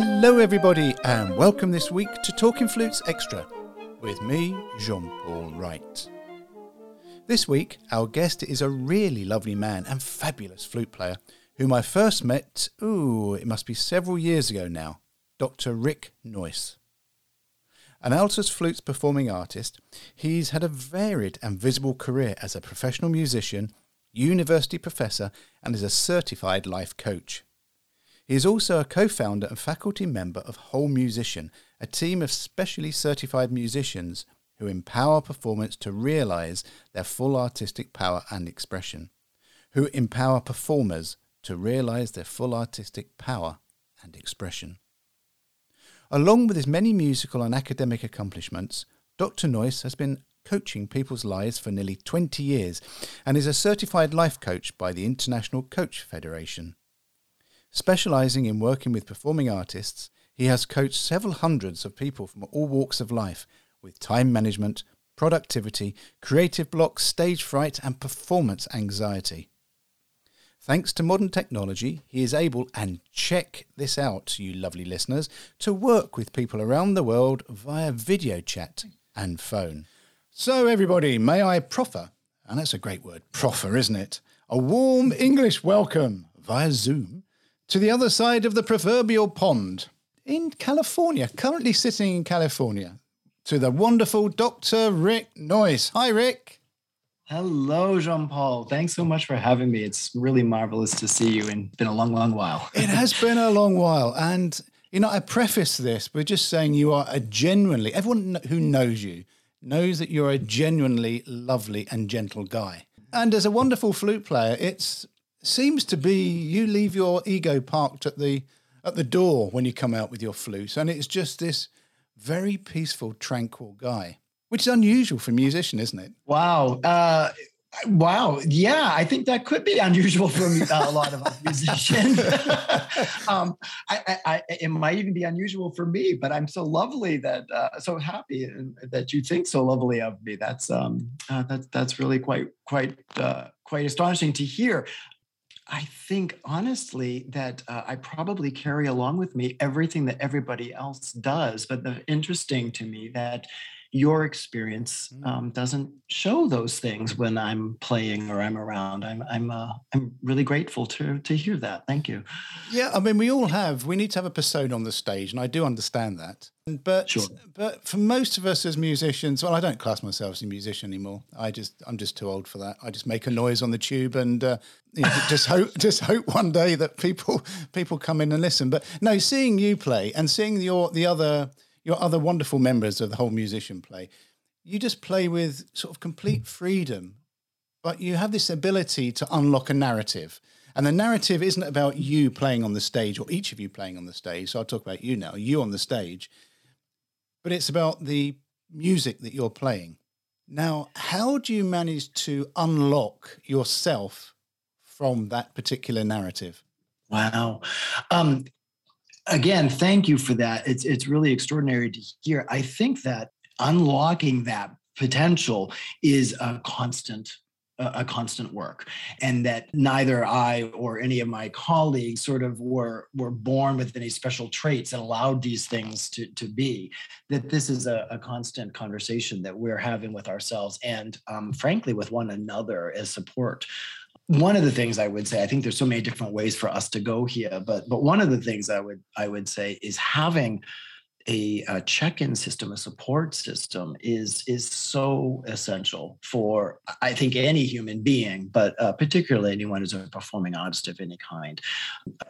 Hello, everybody, and welcome this week to Talking Flutes Extra with me, Jean Paul Wright. This week, our guest is a really lovely man and fabulous flute player whom I first met, ooh, it must be several years ago now, Dr. Rick Noyce. An altus flutes performing artist, he's had a varied and visible career as a professional musician, university professor, and is a certified life coach. He is also a co founder and faculty member of Whole Musician, a team of specially certified musicians who empower performance to realize their full artistic power and expression, who empower performers to realize their full artistic power and expression. Along with his many musical and academic accomplishments, Dr. Noyce has been coaching people's lives for nearly 20 years and is a certified life coach by the International Coach Federation. Specializing in working with performing artists, he has coached several hundreds of people from all walks of life with time management, productivity, creative blocks, stage fright, and performance anxiety. Thanks to modern technology, he is able, and check this out, you lovely listeners, to work with people around the world via video chat and phone. So, everybody, may I proffer, and that's a great word, proffer, isn't it? A warm English welcome via Zoom to the other side of the proverbial pond in California, currently sitting in California, to the wonderful Dr. Rick Noyce. Hi, Rick. Hello, Jean Paul. Thanks so much for having me. It's really marvelous to see you, and it's been a long, long while. it has been a long while. And, you know, I preface this by just saying you are a genuinely, everyone who knows you knows that you're a genuinely lovely and gentle guy. And as a wonderful flute player, it's seems to be you leave your ego parked at the at the door when you come out with your flute, and it's just this very peaceful, tranquil guy, which is unusual for a musician, isn't it? Wow. Uh, wow. Yeah, I think that could be unusual for a lot of musicians. um, I, I, it might even be unusual for me, but I'm so lovely that uh, so happy that you think so lovely of me. That's um, uh, that's that's really quite quite uh, quite astonishing to hear. I think honestly that uh, I probably carry along with me everything that everybody else does. But the interesting to me that your experience Mm. um, doesn't show those things when I'm playing or I'm around. I'm I'm uh, I'm really grateful to to hear that. Thank you. Yeah, I mean, we all have. We need to have a persona on the stage, and I do understand that. But Sure. but for most of us as musicians, well, I don't class myself as a musician anymore. I just I'm just too old for that. I just make a noise on the tube and uh, you know, just hope just hope one day that people people come in and listen. But no, seeing you play and seeing your the other your other wonderful members of the whole musician play, you just play with sort of complete freedom but you have this ability to unlock a narrative. And the narrative isn't about you playing on the stage or each of you playing on the stage. So I'll talk about you now, you on the stage, but it's about the music that you're playing. Now, how do you manage to unlock yourself from that particular narrative? Wow. Um, again, thank you for that. It's it's really extraordinary to hear. I think that unlocking that potential is a constant a constant work and that neither i or any of my colleagues sort of were were born with any special traits that allowed these things to to be that this is a, a constant conversation that we're having with ourselves and um, frankly with one another as support one of the things I would say, I think there's so many different ways for us to go here, but but one of the things I would I would say is having a, a check-in system, a support system, is is so essential for I think any human being, but uh, particularly anyone who's a performing artist of any kind.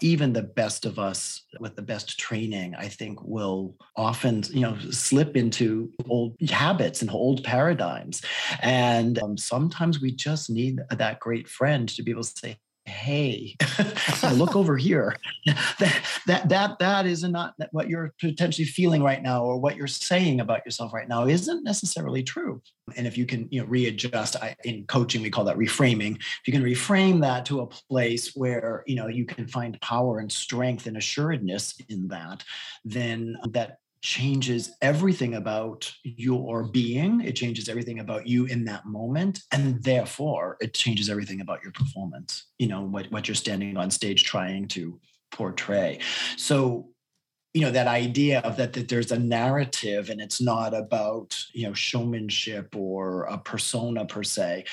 Even the best of us with the best training, I think, will often you know slip into old habits and old paradigms, and um, sometimes we just need that great friend to be able to say, hey look over here. That that that that is not what you're potentially feeling right now or what you're saying about yourself right now isn't necessarily true. And if you can you know readjust I, in coaching we call that reframing. If you can reframe that to a place where you know you can find power and strength and assuredness in that then that changes everything about your being. It changes everything about you in that moment. And therefore, it changes everything about your performance, you know, what, what you're standing on stage trying to portray. So, you know, that idea of that, that there's a narrative and it's not about, you know, showmanship or a persona per se.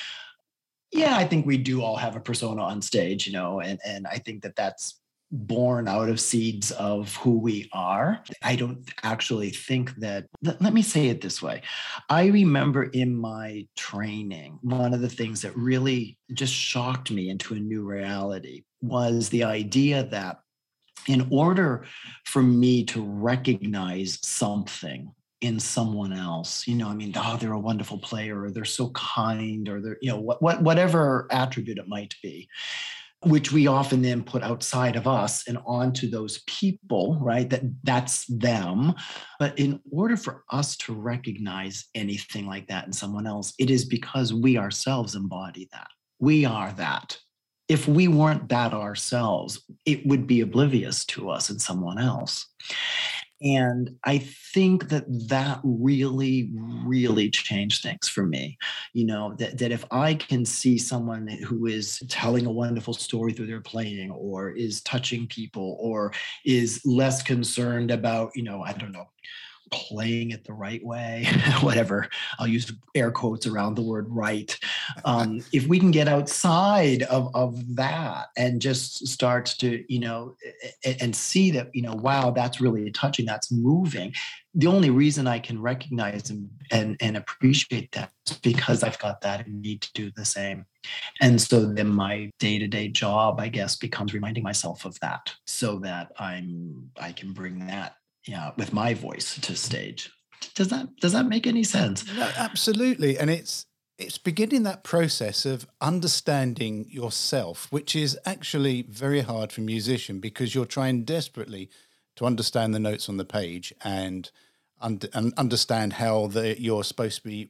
Yeah, I think we do all have a persona on stage, you know, and, and I think that that's born out of seeds of who we are. I don't actually think that, let, me say it this way. I remember in my training, one of the things that really just shocked me into a new reality was the idea that in order for me to recognize something in someone else you know i mean oh they're a wonderful player or they're so kind or they're you know what, what whatever attribute it might be which we often then put outside of us and onto those people right? That that's them. But in order for us to recognize anything like that in someone else it is because we ourselves embody that. We are that. If we weren't that ourselves it would be oblivious to us in someone else and I think that that really, really changed things for me. You know, that, that if I can see someone who is telling a wonderful story through their playing or is touching people or is less concerned about, you know, I don't know, playing it the right way, whatever. I'll use air quotes around the word right. Um, if we can get outside of, of that and just start to, you know, and, see that, you know, wow, that's really touching, that's moving. The only reason I can recognize and, and, and appreciate that is because I've got that and need to do the same. And so then my day-to-day job, I guess, becomes reminding myself of that so that I'm I can bring that yeah, with my voice to stage. Does that does that make any sense? No, absolutely, and it's it's beginning that process of understanding yourself, which is actually very hard for a musician because you're trying desperately to understand the notes on the page and, and understand how the, you're supposed to be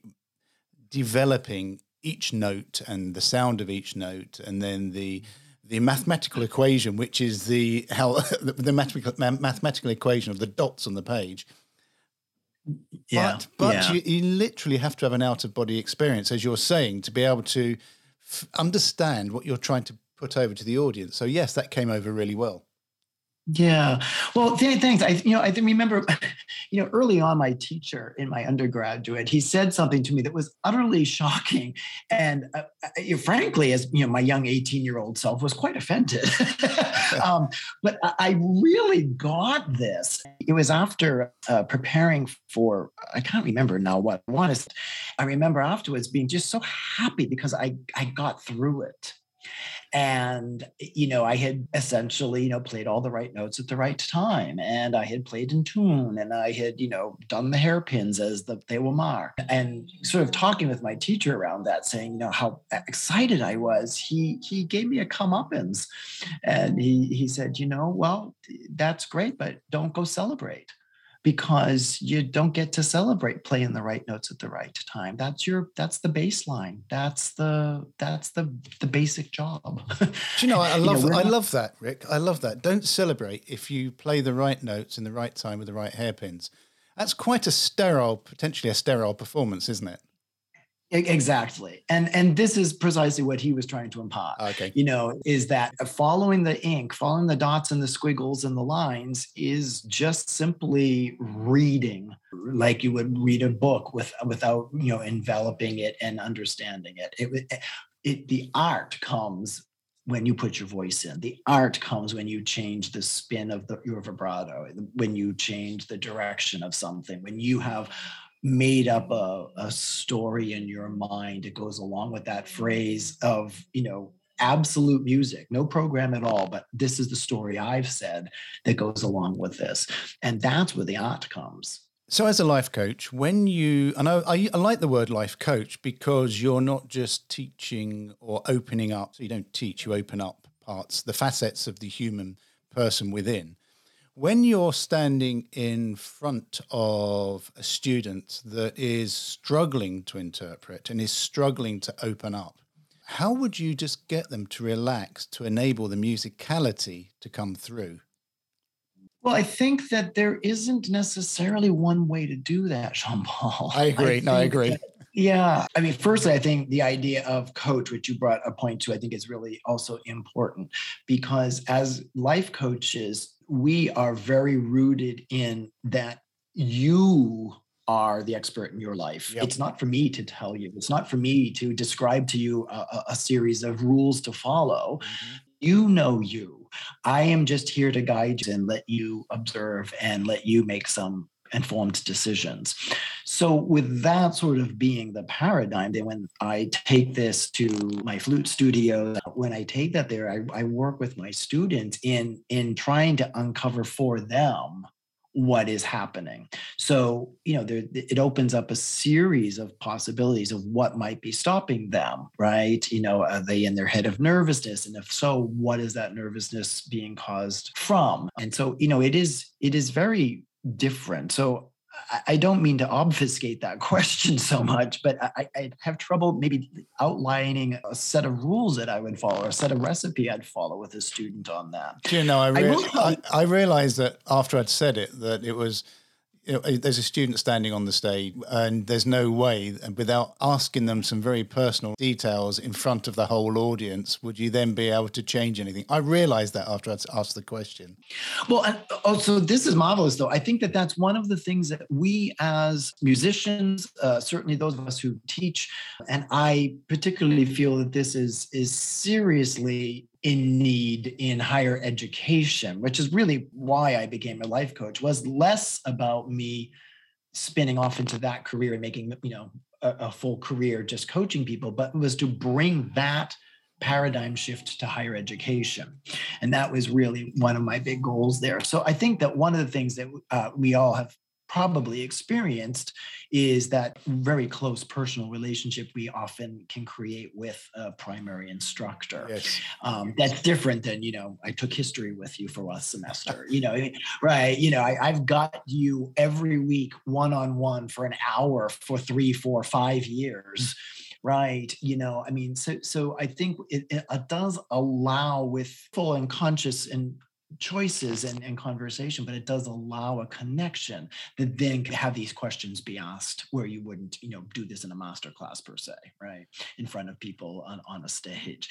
developing each note and the sound of each note, and then the the mathematical equation, which is the how the, the mathematical, mathematical equation of the dots on the page. Yeah, but, but yeah. You, you, literally have to have an out of body experience, as you're saying, to be able to f- understand what you're trying to put over to the audience. So yes, that came over really well. Yeah. Well, th- thanks. I, you know, I remember, you know, early on, my teacher in my undergraduate, he said something to me that was utterly shocking, and uh, uh frankly, as you know, my young eighteen-year-old self was quite offended. um, but I really got this. It was after uh, preparing for, I can't remember now what I want to. I remember afterwards being just so happy because I I got through it and you know i had essentially you know played all the right notes at the right time. And i had played in tune. And i had you know done the hairpins as the they were marked. And sort of talking with my teacher around that saying you know how excited i was he he gave me a comeuppance. And he he said you know well that's great but don't go celebrate because you don't get to celebrate playing the right notes at the right time. That's your that's the baseline. That's the that's the the basic job. Do you know i love you know, i not, love that rick. I love that. Don't celebrate if you play the right notes in the right time with the right hairpins. That's quite a sterile potentially a sterile performance isn't it Exactly. And and this is precisely what he was trying to impart. Okay. You know, is that following the ink, following the dots and the squiggles and the lines is just simply reading like you would read a book with without, you know, enveloping it and understanding it. It, it the art comes when you put your voice in. The art comes when you change the spin of the, your vibrato, when you change the direction of something, when you have made up a, a story in your mind it goes along with that phrase of you know absolute music, no program at all, but this is the story I've said that goes along with this. And that's where the art comes. So, as a life coach, when you, and I, I, I, like the word life coach because you're not just teaching or opening up, so you don't teach, you open up parts, the facets of the human person within. When you're standing in front of a student that is struggling to interpret and is struggling to open up, how would you just get them to relax to enable the musicality to come through? Well, I think that there isn't necessarily one way to do that, Jean Paul. I agree. I no, I agree. That, yeah. I mean, firstly, I think the idea of coach, which you brought a point to, I think is really also important because as life coaches, we are very rooted in that you are the expert in your life. Yep. It's not for me to tell you. It's not for me to describe to you a, a series of rules to follow. Mm-hmm. You know you. I am just here to guide you and let you observe and let you make some informed decisions. So, with that sort of being the paradigm, then when I take this to my flute studio, when I take that there, I, I work with my students in in trying to uncover for them what is happening. So, you know, there, it opens up a series of possibilities of what might be stopping them, right? You know, are they in their head of nervousness? And if so, what is that nervousness being caused from? And so, you know, it is it is very different. So I don't mean to obfuscate that question so much, but I, I, have trouble maybe outlining a set of rules that I would follow, a set of recipe I'd follow with a student on that. Do you know, I, rea- I, I, realized that after I'd said it, that it was you know, there's a student standing on the stage, and there's no way, without asking them some very personal details in front of the whole audience, would you then be able to change anything? I realized that after I'd asked the question. Well, and also this is marvelous, though. I think that that's one of the things that we as musicians, uh, certainly those of us who teach, and I particularly feel that this is is seriously in need in higher education, which is really why I became a life coach, was less about me spinning off into that career and making, you know, a, a full career just coaching people, but was to bring that paradigm shift to higher education. And that was really one of my big goals there. So I think that one of the things that uh, we all have probably experienced is that very close personal relationship we often can create with a primary instructor. Yes. Um, that's different than, you know, I took history with you for a semester, you know, right. You know, I, I've got you every week one-on-one for an hour for three, four, five years right you know i mean so so i think it, it, does allow with full and conscious and choices and, and conversation, but it does allow a connection that then can have these questions be asked where you wouldn't, you know, do this in a master class per se, right? In front of people on, on a stage.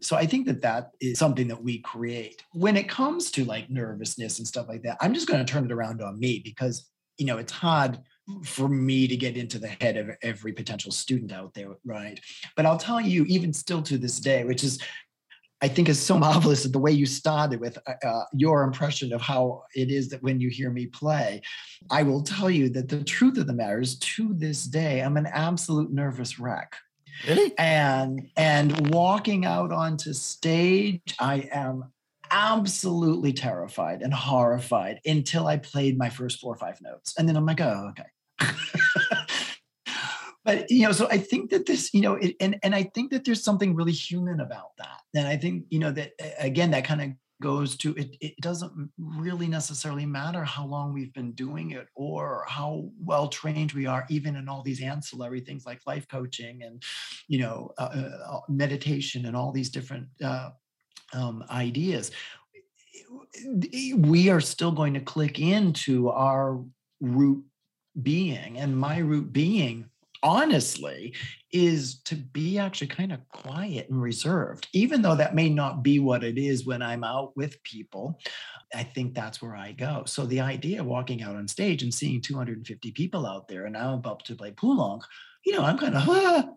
So I think that that is something that we create. When it comes to like nervousness and stuff like that, I'm just going to turn it around on me because, you know, it's hard for me to get into the head of every potential student out there, right? But I'll tell you, even still to this day, which is I think is so marvelous that the way you started with uh, uh, your impression of how it is that when you hear me play. I will tell you that the truth of the matter is, to this day, I'm an absolute nervous wreck. Really? And and walking out onto stage, I am absolutely terrified and horrified until I played my first four or five notes, and then I'm like, oh, okay. but you know so i think that this you know it, and and i think that there's something really human about that and i think you know that again that kind of goes to it it doesn't really necessarily matter how long we've been doing it or how well trained we are even in all these ancillary things like life coaching and you know uh, uh, uh meditation and all these different uh, um, ideas. We are still going to click into our root being and my root being honestly is to be actually kind of quiet and reserved even though that may not be what it is when i'm out with people i think that's where i go. So the idea of walking out on stage and seeing 250 people out there and i'm about to play Poulenc you know i'm kind of ah,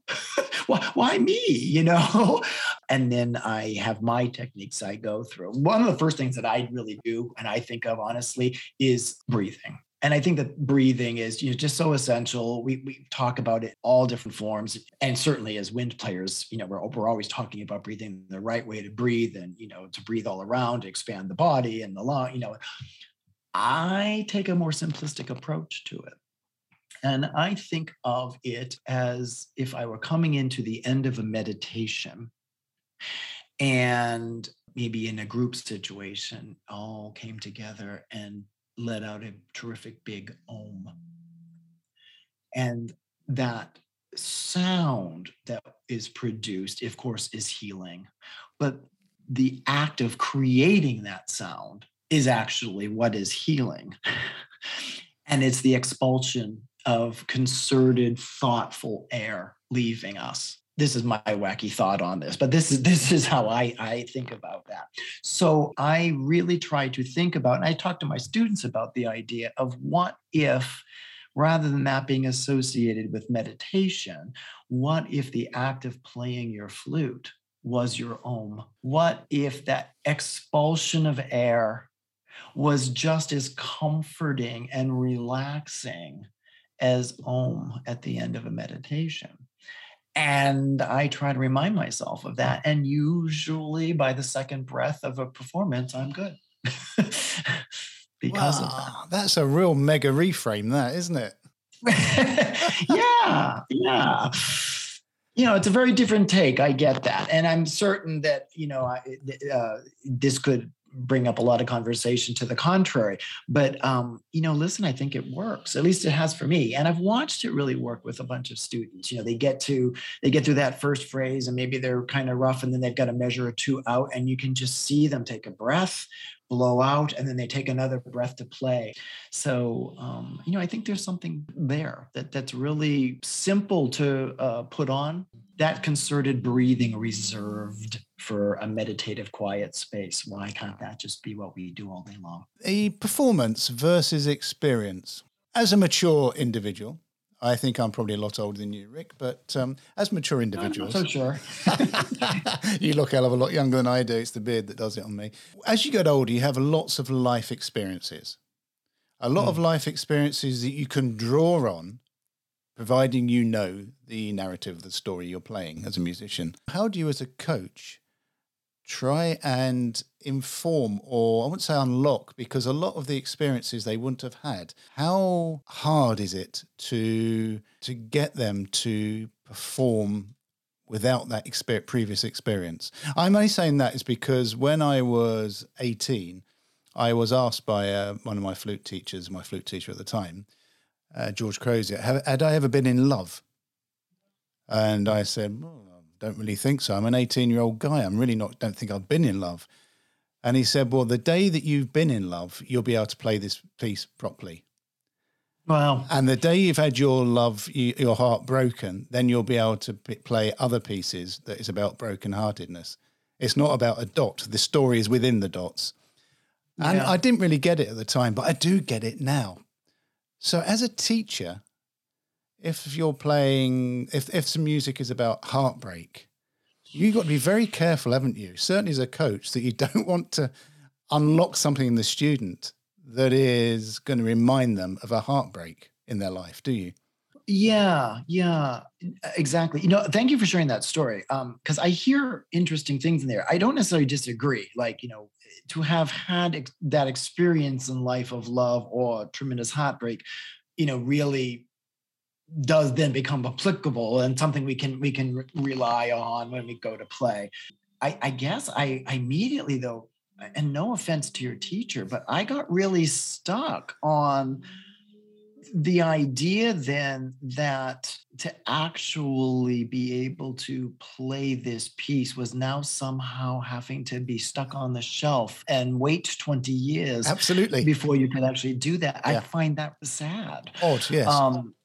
why, why me? You know? And then i have my techniques i go through. One of the first things that i really do and i think of honestly is breathing and I think that breathing is you know, just so essential. We, we talk about it all different forms, and certainly as wind players, you know, we're, we're always talking about breathing the right way to breathe, and you know, to breathe all around, to expand the body and the lung. You know, I take a more simplistic approach to it, and I think of it as if I were coming into the end of a meditation, and maybe in a group situation, all came together and let out a terrific big om. And that sound that is produced, of course, is healing. But the act of creating that sound is actually what is healing. and it's the expulsion of concerted, thoughtful air leaving us. This is my wacky thought on this, but this is this is how I, I think about that. So I really try to think about, and I talk to my students about the idea of what if rather than that being associated with meditation, what if the act of playing your flute was your om? What if that expulsion of air was just as comforting and relaxing as om at the end of a meditation? And I try to remind myself of that. And usually by the second breath of a performance, I'm good. because wow, of that. That's a real mega reframe, that, isn't it? yeah, yeah. You know, it's a very different take. I get that. And I'm certain that, you know, I, uh, this could bring up a lot of conversation to the contrary. But um, you know, listen, I think it works. At least it has for me. And I've watched it really work with a bunch of students. You know, they get to they get through that first phrase and maybe they're kind of rough and then they've got a measure or two out and you can just see them take a breath blow out and then they take another breath to play. So um, you know i think there's something there that that's really simple to uh, put on. That concerted breathing reserved for a meditative quiet space. Why can't that just be what we do all day long? A performance versus experience. As a mature individual I think I'm probably a lot older than you, Rick, but um, as mature individuals. I'm so sure. you look a hell of a lot younger than I do. It's the beard that does it on me. As you get older, you have lots of life experiences. A lot mm. of hmm. life experiences that you can draw on, providing you know the narrative, the story you're playing as a musician. How do you, as a coach, try and inform or I wouldn't say unlock because a lot of the experiences they wouldn't have had. How hard is it to to get them to perform without that exper- previous experience? I'm only saying that is because when I was 18, I was asked by uh, one of my flute teachers, my flute teacher at the time, uh, George Crozier, had I ever been in love? And I said, well, don't really think so. I'm an 18 year old guy. I'm really not, don't think I've been in love. And he said, Well, the day that you've been in love, you'll be able to play this piece properly. Wow. And the day you've had your love, your heart broken, then you'll be able to play other pieces that is about brokenheartedness. It's not about a dot. The story is within the dots. And yeah. I didn't really get it at the time, but I do get it now. So as a teacher, if you're playing, if, if some music is about heartbreak, you've got to be very careful, haven't you? Certainly as a coach, that you don't want to unlock something in the student that is going to remind them of a heartbreak in their life, do you? Yeah, yeah, exactly. You know, thank you for sharing that story. Um, because I hear interesting things in there. I don't necessarily disagree. Like, you know, to have had ex- that experience in life of love or tremendous heartbreak, you know, really does then become applicable and something we can we can re- rely on when we go to play. I, I guess I, I immediately though, and no offense to your teacher, but I got really stuck on the idea then that to actually be able to play this piece was now somehow having to be stuck on the shelf and wait 20 years absolutely before you could actually do that yeah. i find that sad odd yes um,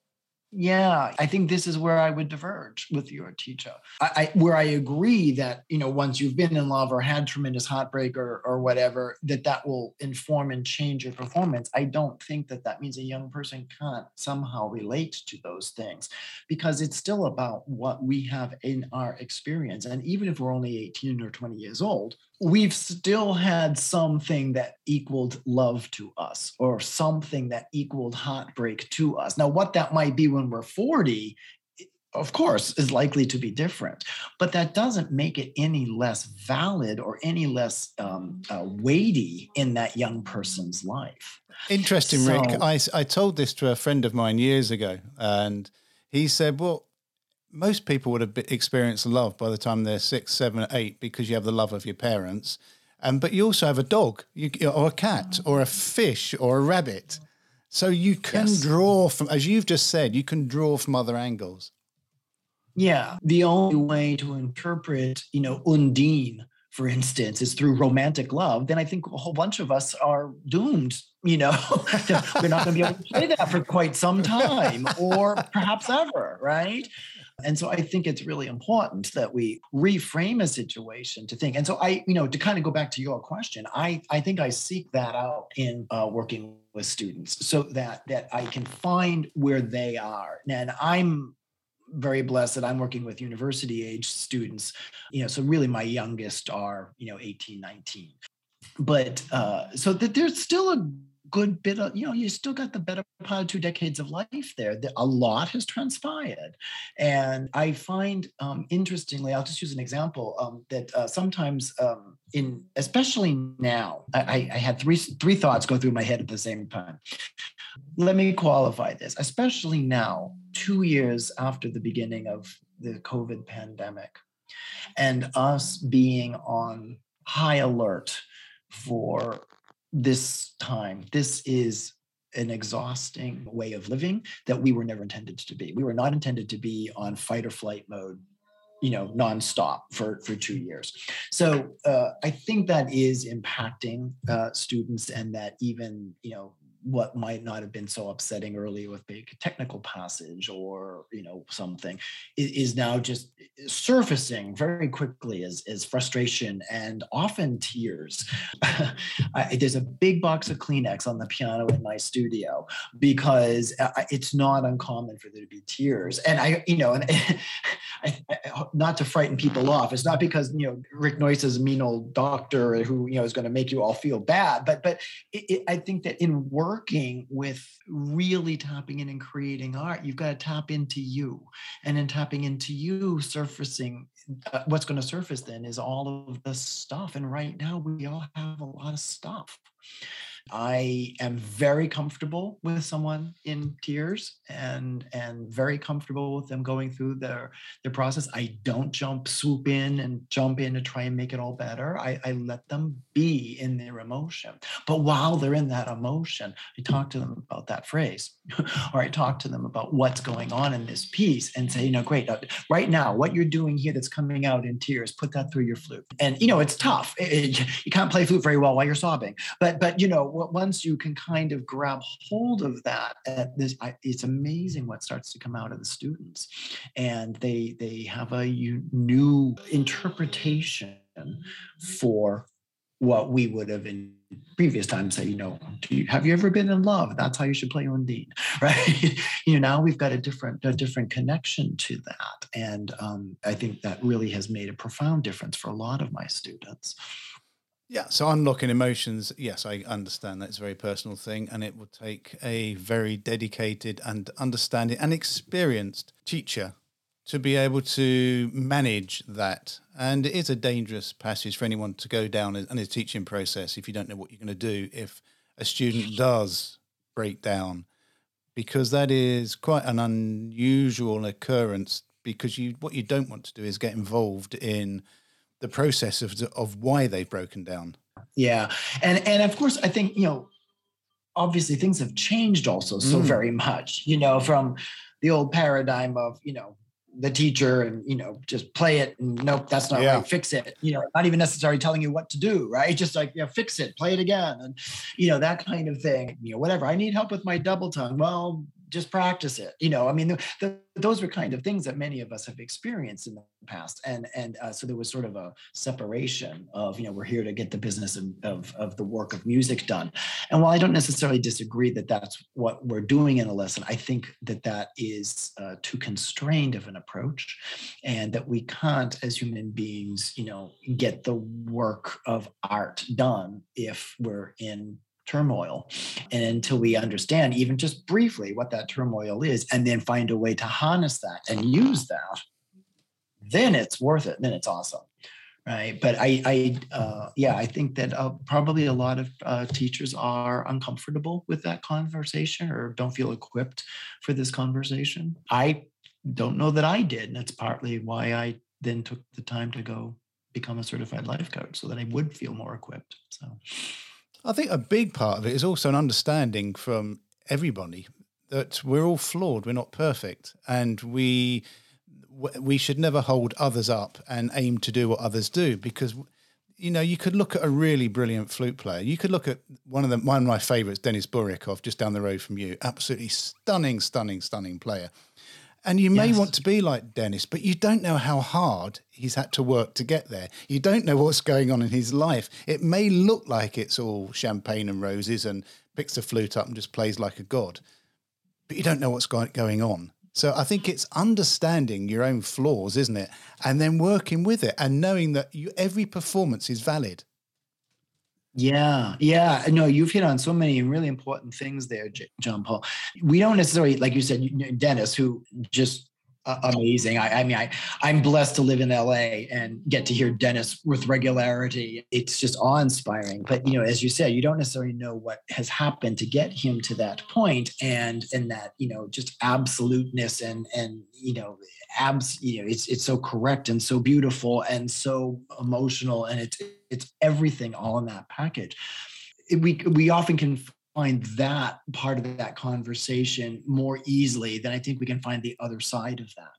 yeah, I think this is where I would diverge with your teacher. I, I, where I agree that you know once you've been in love or had tremendous heartbreak or or whatever, that that will inform and change your performance. I don't think that that means a young person can't somehow relate to those things, because it's still about what we have in our experience. And even if we're only eighteen or twenty years old, we've still had something that equaled love to us or something that equaled heartbreak to us. Now, what that might be when we're 40, of course, is likely to be different, but that doesn't make it any less valid or any less um, uh, weighty in that young person's life. Interesting, so, Rick. I, I told this to a friend of mine years ago, and he said, Well, most people would have experienced love by the time they're six, seven, eight, because you have the love of your parents. Um, but you also have a dog, you, or a cat, or a fish, or a rabbit. So you can yes. draw from, as you've just said, you can draw from other angles. Yeah, the only way to interpret, you know, Undine, for instance, is through romantic love. Then I think a whole bunch of us are doomed. You know, we're not going to be able to play that for quite some time, or perhaps ever, right? And so I think it's really important that we reframe a situation to think. And so I, you know, to kind of go back to your question, I, I think I seek that out in uh, working with students so that that I can find where they are. And I'm very blessed that I'm working with university age students. You know, so really my youngest are, you know, 18, 19. But uh, so that there's still a good bit of, you know, you still got the better part of two decades of life there. A lot has transpired. And I find, um, interestingly, I'll just use an example um, that uh, sometimes um, in, especially now, I, I had three, three thoughts go through my head at the same time. Let me qualify this, especially now, two years after the beginning of the COVID pandemic and us being on high alert for this time. This is an exhausting way of living that we were never intended to be. We were not intended to be on fight or flight mode, you know, nonstop for for two years. So uh, I think that is impacting uh, students, and that even you know what might not have been so upsetting earlier with big technical passage or you know something is now just surfacing very quickly as, as frustration and often tears. I, there's a big box of kleenex on the piano in my studio because uh, I, it's not uncommon for there to be tears. And i you know and I, not to frighten people off it's not because you know rick noyce is a mean old doctor who you know is going to make you all feel bad but but it, it, i think that in working with really tapping in and creating art, you've got to tap into you. And in tapping into you, surfacing uh, what's going to surface then is all of the stuff. And right now, we all have a lot of stuff. I am very comfortable with someone in tears and and very comfortable with them going through their their process. I don't jump, swoop in and jump in to try and make it all better. I, I let them be in their emotion. But while they're in that emotion, I talk to them about that phrase, or I talk to them about what's going on in this piece and say, you know, great, uh, right now, what you're doing here that's coming out in tears, put that through your flute. And you know, it's tough. It, it, you can't play flute very well while you're sobbing, but but you know once you can kind of grab hold of that, at this, I, it's amazing what starts to come out of the students, and they they have a new interpretation for what we would have in previous times say, you know, you, have you ever been in love? That's how you should play Undine, right? you know, now we've got a different a different connection to that, and um, I think that really has made a profound difference for a lot of my students. Yeah, so unlocking emotions, yes, I understand that's a very personal thing, and it will take a very dedicated and understanding and experienced teacher to be able to manage that. And it is a dangerous passage for anyone to go down in a teaching process if you don't know what you're going to do if a student does break down, because that is quite an unusual occurrence. Because you, what you don't want to do is get involved in the process of of why they've broken down. Yeah, and and of course, I think you know, obviously things have changed also so mm. very much. You know, from the old paradigm of you know the teacher and you know just play it and nope that's not yeah. right fix it you know not even necessarily telling you what to do right just like yeah fix it play it again and you know that kind of thing you know whatever i need help with my double tongue well just practice it you know i mean the, the, those were kind of things that many of us have experienced in the past. And and uh, so there was sort of a separation of you know we're here to get the business of, of, of the work of music done. And while i don't necessarily disagree that that's what we're doing in a lesson i think that that is uh, too constrained of an approach. And that we can't as human beings you know get the work of art done if we're in turmoil. And until we understand, even just briefly, what that turmoil is, and then find a way to harness that and use that, then it's worth it. Then it's awesome. Right. But I, I, uh, yeah, I think that uh, probably a lot of uh, teachers are uncomfortable with that conversation or don't feel equipped for this conversation. I don't know that I did. And that's partly why I then took the time to go become a certified life coach so that I would feel more equipped. So I think a big part of it is also an understanding from everybody that we're all flawed, we're not perfect, and we we should never hold others up and aim to do what others do because you know you could look at a really brilliant flute player. You could look at one of them one of my favorites Denis Bouriakov just down the road from you. Absolutely stunning stunning stunning player and you may yes. want to be like Denis, but you don't know how hard he's had to work to get there. You don't know what's going on in his life. It may look like it's all champagne and roses and picks the flute up and just plays like a god, but you don't know what's going on. So I think it's understanding your own flaws, isn't it? And then working with it and knowing that you, every performance is valid. Yeah, yeah. No, you've hit on so many really important things there, Jean Paul. We don't necessarily, like you said, Denis, who just uh, amazing. I, I, mean, I, I'm blessed to live in LA and get to hear Denis with regularity. It's just awe inspiring. But, you know, as you said, you don't necessarily know what has happened to get him to that point and, and that, you know, just absoluteness and, and, you know, abs, you know, it's, it's so correct and so beautiful and so emotional and it's, it's everything all in that package. we, we often can find that part of that conversation more easily than I think we can find the other side of that.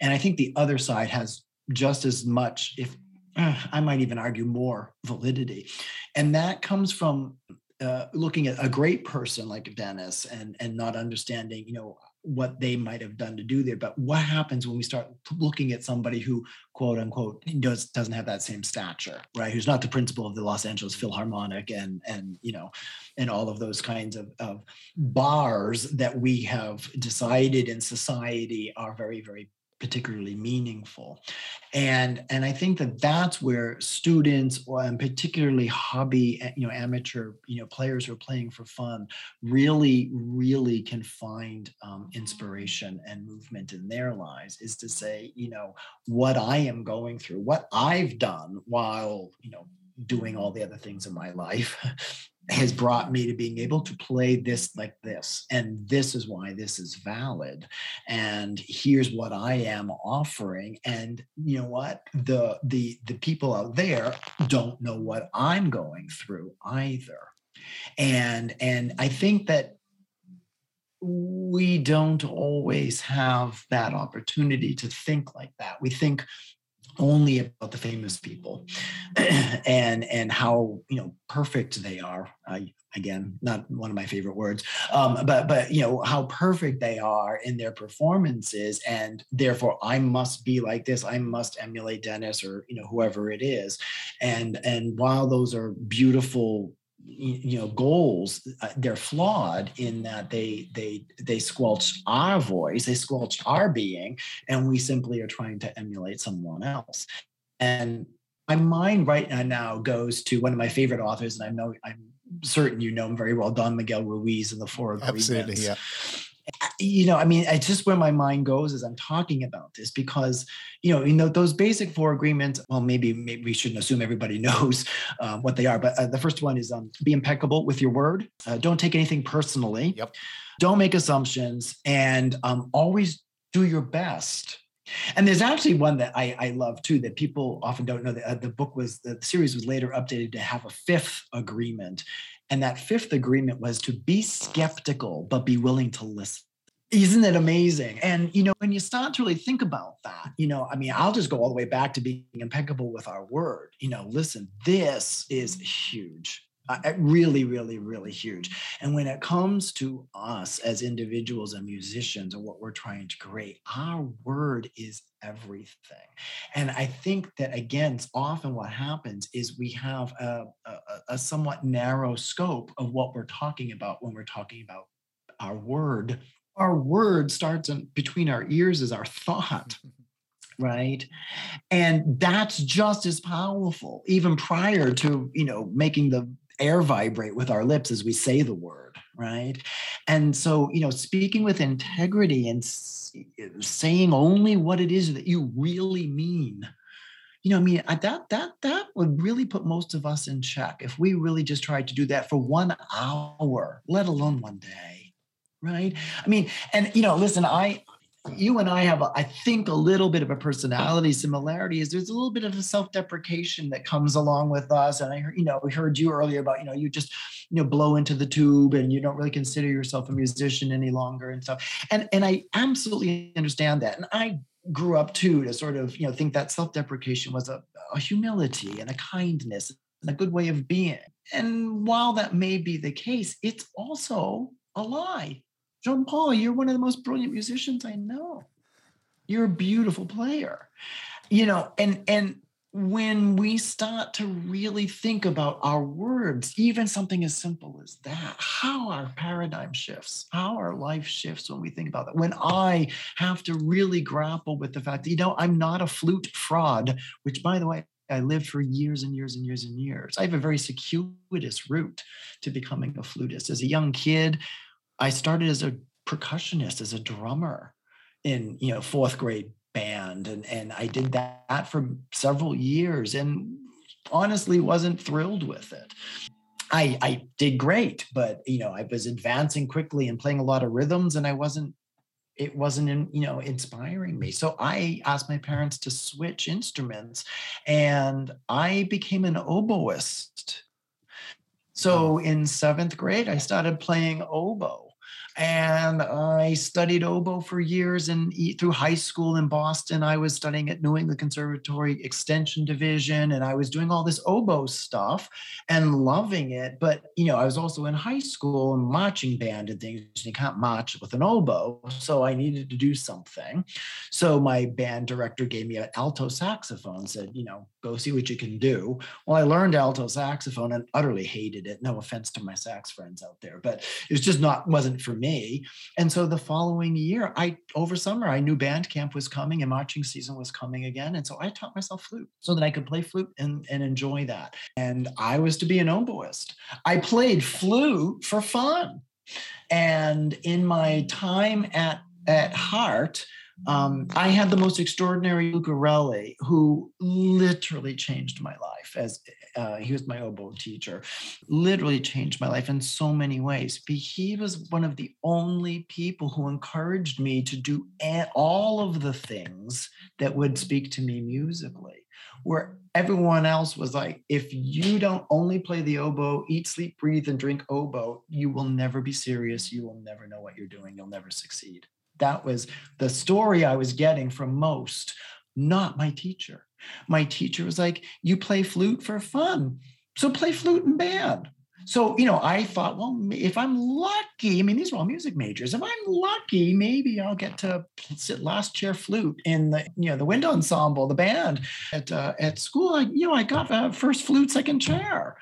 And I think the other side has just as much, if I might even argue more validity. And that comes from uh, looking at a great person like denis and and not understanding, you know, what they might have done to do there. But what happens when we start looking at somebody who, quote unquote, does doesn't have that same stature, right? Who's not the principal of the Los Angeles Philharmonic and and you know, and all of those kinds of, of bars that we have decided in society are very, very particularly meaningful. And and i think that that's where students and particularly hobby eh, you know amateur you know players who are playing for fun really really can find um, inspiration and movement in their lives is to say you know what i am going through what i've done while you know doing all the other things in my life has brought me to being able to play this like this. And this is why this is valid. And here's what i am offering. And you know what? The the the people out there don't know what i'm going through either. And and i think that we don't always have that opportunity to think like that. We think only about the famous people. And and how you know perfect they are. Again not one of my favorite words. Um, but but you know how perfect they are in their performances and therefore i must be like this. I must emulate denis or you know whoever it is. And and while those are beautiful you know goals uh, they're flawed in that they they they squelch our voice they squelch our being and we simply are trying to emulate someone else. And my mind right now goes to one of my favorite authors and i know i'm certain you know him very well don miguel ruiz and the four agreements. Absolutely yeah you know, I mean, it's just where my mind goes as I'm talking about this because, you know, you know those basic four agreements. Well, maybe maybe we shouldn't assume everybody knows uh, what they are, but uh, the first one is um, be impeccable with your word. Uh, don't take anything personally. Yep. Don't make assumptions, and um, always do your best. And there's actually one that I, I love too that people often don't know. That uh, the book was the series was later updated to have a fifth agreement, and that fifth agreement was to be skeptical, but be willing to listen. Isn't it amazing? And, you know, when you start to really think about that, you know, I mean, I'll just go all the way back to being impeccable with our word. You know, listen, this is huge. Uh, really, really, really huge. And when it comes to us as individuals and musicians and what we're trying to create, our word is everything. And I think that, again, often what happens is we have a, a, a somewhat narrow scope of what we're talking about when we're talking about our word. Our word starts in, between our ears as our thought right? And that's just as powerful even prior to you know making the air vibrate with our lips as we say the word, right? And so, you know, speaking with integrity and saying only what it is that you really mean. You know, I mean, that that that would really put most of us in check if we really just tried to do that for one hour, let alone one day, right? I mean, and you know, listen, I you and I have, a, I think, a little bit of a personality similarity. Is there's a little bit of a self-deprecation that comes along with us. And I heard, you know, we heard you earlier about, you know, you just, you know, blow into the tube and you don't really consider yourself a musician any longer and stuff. And and I absolutely understand that. And I grew up too to sort of, you know, think that self-deprecation was a, a humility and a kindness and a good way of being. And while that may be the case, it's also a lie Jean Paul, you're one of the most brilliant musicians I know. You're a beautiful player. You know, and and when we start to really think about our words, even something as simple as that, how our paradigm shifts, how our life shifts when we think about that. When I have to really grapple with the fact that, you know, I'm not a flute fraud, which, by the way, I lived for years and years and years and years. I have a very circuitous route to becoming a flutist. As a young kid, I started as a percussionist, as a drummer in you know fourth grade band, and and I did that for several years, and honestly wasn't thrilled with it. I I did great, but you know I was advancing quickly and playing a lot of rhythms, and I wasn't it wasn't in, you know inspiring me. So i asked my parents to switch instruments and i became an oboist. So in seventh grade i started playing oboe and I studied oboe for years. And through high school in Boston, I was studying at New England Conservatory Extension Division, and I was doing all this oboe stuff and loving it. But you know, I was also in high school and marching band and things. And you can't march with an oboe, so I needed to do something. So my band director gave me an alto saxophone. Said, you know, go see what you can do. Well, I learned alto saxophone and utterly hated it. No offense to my sax friends out there, but it was just not wasn't for me. And so the following year, I over summer I knew band camp was coming and marching season was coming again, and so I taught myself flute so that I could play flute and, and enjoy that. And I was to be an oboist. I played flute for fun, and in my time at at Hartt, um, I had the most extraordinary Lucarelli who literally changed my life as uh, he was my oboe teacher, literally changed my life in so many ways. He was one of the only people who encouraged me to do all of the things that would speak to me musically, where everyone else was like, if you don't only play the oboe, eat, sleep, breathe, and drink oboe, you will never be serious. You will never know what you're doing. You'll never succeed. That was the story I was getting from most, not my teacher. My teacher was like, You play flute for fun. So play flute in band. So, you know, I thought, well, if I'm lucky, I mean, these are all music majors. If I'm lucky, maybe I'll get to sit last chair flute in the, you know, the wind ensemble, the band at uh, at school. I, you know, I got uh, first flute, second chair,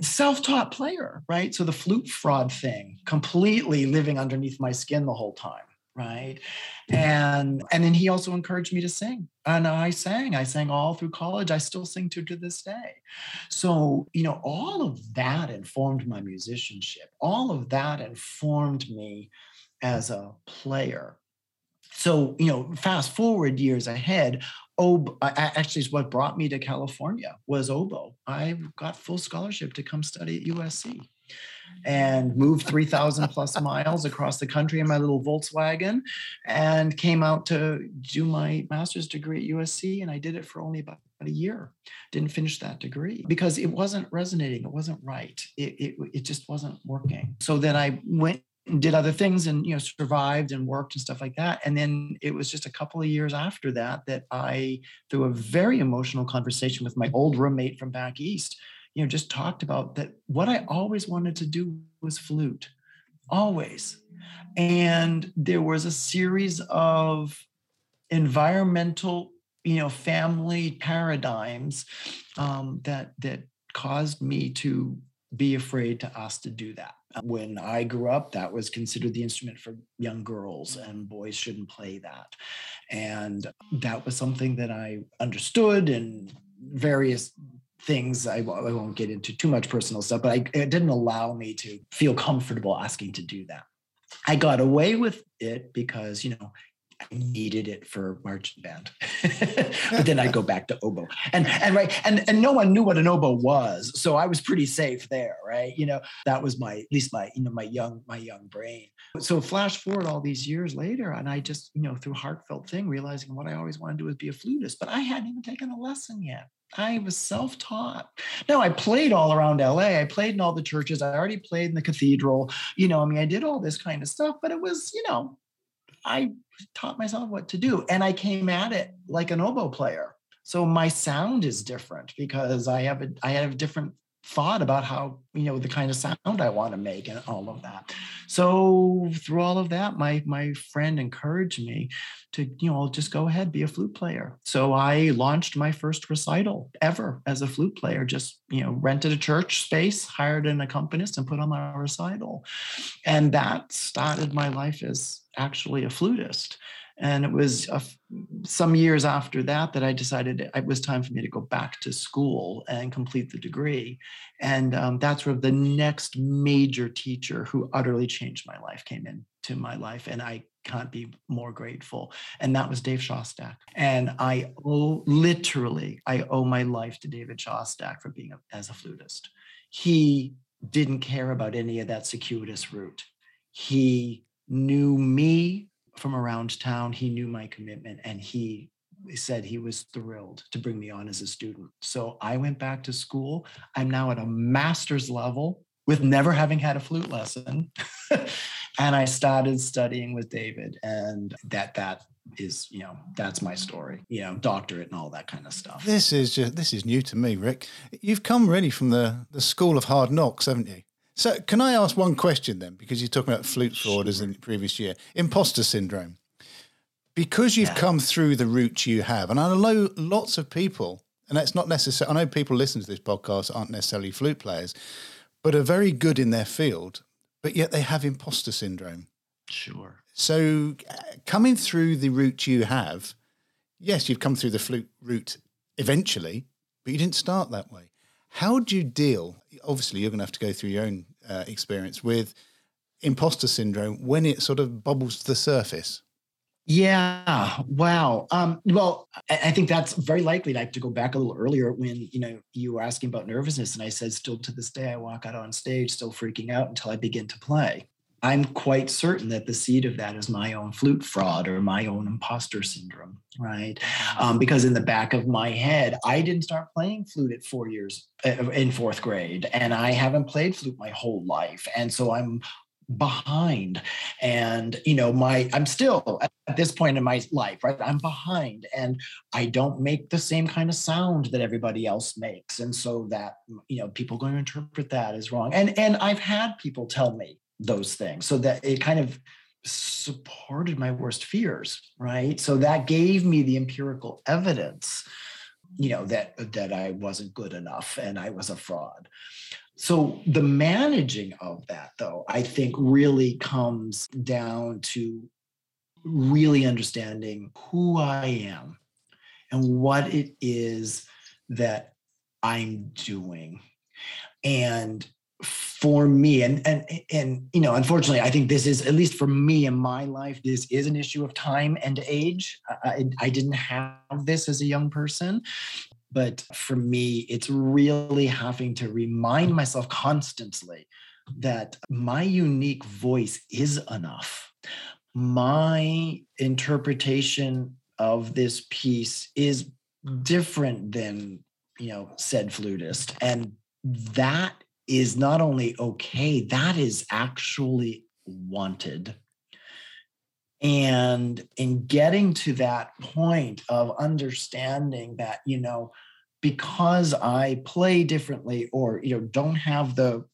self-taught player, right? So the flute fraud thing, completely living underneath my skin the whole time right? And and then he also encouraged me to sing. And i sang i sang all through college i still sing to to this day. So you know all of that informed my musicianship. All of that informed me as a player. So you know fast forward years ahead oboe actually is what brought me to california was oboe. I got full scholarship to come study at usc and moved 3,000 plus miles across the country in my little Volkswagen and came out to do my master's degree at USC. And I did it for only about a year. Didn't finish that degree because it wasn't resonating. It wasn't right. It, it, it just wasn't working. So then I went and did other things and you know survived and worked and stuff like that and then it was just a couple of years after that that i through a very emotional conversation with my old roommate from back east you know, just talked about that what I always wanted to do was flute, always. And there was a series of environmental, you know, family paradigms um, that that caused me to be afraid to ask to do that. When I grew up, that was considered the instrument for young girls, and boys shouldn't play that. And that was something that I understood and various things I, I, won't get into too much personal stuff but I, it didn't allow me to feel comfortable asking to do that i got away with it because you know I needed it for marching band. but then I'd go back to oboe. And and right, and and no one knew what an oboe was. So I was pretty safe there, right? You know, that was my at least my, you know, my young, my young brain. So flash forward all these years later, and I just, you know, through heartfelt thing, realizing what I always wanted to do was be a flutist, but I hadn't even taken a lesson yet. I was self-taught. No, I played all around LA. I played in all the churches. I already played in the cathedral. You know, I mean, I did all this kind of stuff, but it was, you know, I taught myself what to do. And I came at it like an oboe player. So my sound is different because I have a I have different thought about how you know the kind of sound I want to make and all of that. So through all of that, my my friend encouraged me to you know just go ahead be a flute player. So I launched my first recital ever as a flute player. Just you know rented a church space, hired an accompanist, and put on my recital, and that started my life as actually a flutist. And it was some years after that that I decided it was time for me to go back to school and complete the degree. And um, that's where the next major teacher who utterly changed my life came into my life. And I can't be more grateful. And that was Dave Shostac. And I owe literally, I owe my life to David Shostac for being a, as a flutist. He didn't care about any of that circuitous route. He knew me from around town. He knew my commitment and he said he was thrilled to bring me on as a student. So I went back to school. I'm now at a master's level with never having had a flute lesson. and I started studying with David and that that is, you know, that's my story. You know, doctorate and all that kind of stuff. This is just this is new to me, Rick. You've come really from the the school of hard knocks, haven't you? So, can I ask one question then? Because you're talking about flute frauders sure. in the previous year, imposter syndrome. Because you've yeah. come through the route you have, and I know lots of people, and that's not necessary. I know people listen to this podcast aren't necessarily flute players, but are very good in their field, but yet they have imposter syndrome. Sure. So, uh, coming through the route you have, yes, you've come through the flute route eventually, but you didn't start that way. How do you deal? Obviously, you're going to have to go through your own uh, experience with imposter syndrome when it sort of bubbles to the surface? Yeah. Wow. Um, well, I think that's very likely. Have to go back a little earlier when you know you were asking about nervousness, and I said, still to this day, I walk out on stage still freaking out until I begin to play. I'm quite certain that the seed of that is my own flute fraud or my own imposter syndrome, right? Mm-hmm. Um, because in the back of my head, I didn't start playing flute at four years uh, in fourth grade, and I haven't played flute my whole life. And so I'm behind and you know my i'm still at this point in my life right i'm behind and i don't make the same kind of sound that everybody else makes and so that you know people are going to interpret that as wrong and and i've had people tell me those things. So that it kind of supported my worst fears right? So that gave me the empirical evidence you know that that i wasn't good enough and i was a fraud. So the managing of that though i think really comes down to really understanding who i am and what it is that i'm doing. And for me and and and you know unfortunately i think this is at least for me in my life this is an issue of time and age. I, I didn't have this as a young person but for me it's really having to remind myself constantly that my unique voice is enough. My interpretation of this piece is different than you know said flutist and that is not only okay, that is actually wanted. And in getting to that point of understanding that, you know, because I play differently or, you know, don't have the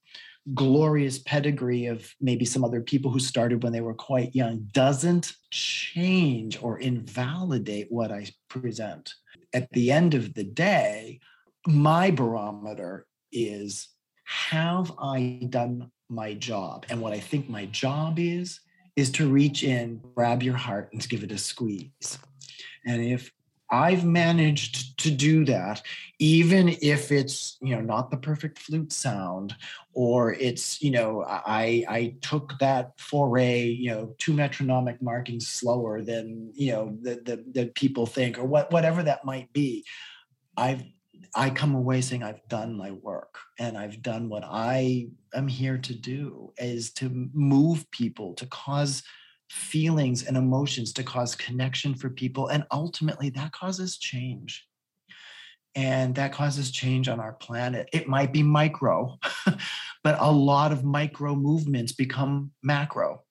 glorious pedigree of maybe some other people who started when they were quite young doesn't change or invalidate what I present. At the end of the day, my barometer is have I done my job? And what I think my job is, is to reach in, grab your heart, and give it a squeeze. And if I've managed to do that, even if it's you know not the perfect flute sound, or it's you know I I took that foray you know two metronomic markings slower than you know the the, the people think, or what whatever that might be. I've I come away saying I've done my work and I've done what I am here to do is to move people, to cause feelings and emotions, to cause connection for people. And ultimately, that causes change. And that causes change on our planet. It might be micro, but a lot of micro movements become macro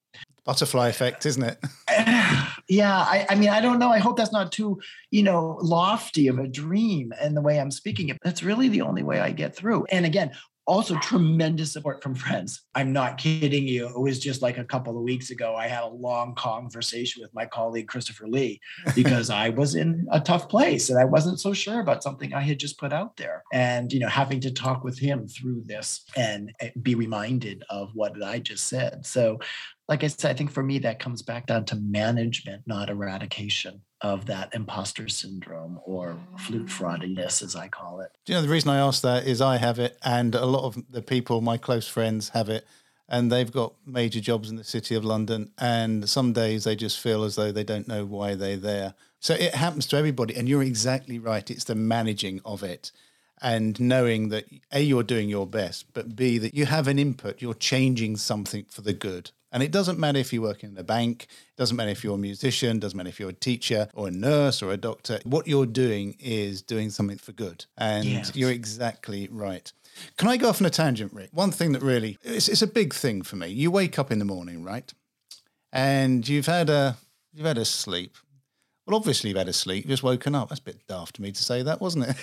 butterfly effect, isn't it? yeah, I, I, mean, I don't know. I hope that's not too, you know, lofty of a dream in the way I'm speaking it. That's really the only way I get through. And again, also tremendous support from friends. I'm not kidding you. It was just like a couple of weeks ago. I had a long conversation with my colleague Christopher Lee because I was in a tough place and I wasn't so sure about something I had just put out there. And you know, having to talk with him through this and eh, be reminded of what I just said. So like I said, I think for me that comes back down to management, not eradication of that imposter syndrome or flute oh. fraudiness, as I call it. Do you know the reason I ask that is I have it, and a lot of the people, my close friends, have it, and they've got major jobs in the city of London, and some days they just feel as though they don't know why they're there. So it happens to everybody, and you're exactly right. It's the managing of it and knowing that A, you're doing your best, but B, that you have an input, you're changing something for the good. And it doesn't matter if you work in a bank, it doesn't matter if you're a musician, doesn't matter if you're a teacher or a nurse or a doctor. What you're doing is doing something for good. And yes. you're exactly right. Can I go off on a tangent, Rick? One thing that really it's, it's a big thing for me. You wake up in the morning, right? And you've had a you've had a sleep. Well, obviously you've had a sleep. You've just woken up. That's a bit daft to me to say that, wasn't it?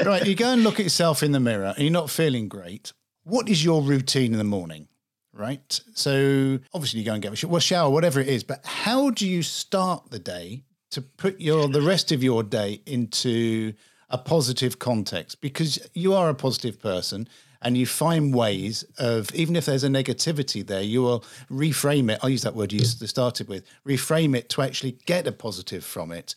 right. You go and look at yourself in the mirror and you're not feeling great. What is your routine in the morning? Right? So obviously you go and get a shower, well, shower, whatever it is. But how do you start the day to put your the rest of your day into a positive context? Because you are a positive person and you find ways of even if there's a negativity there, you will reframe it. I'll use that word you started with, reframe it to actually get a positive from it.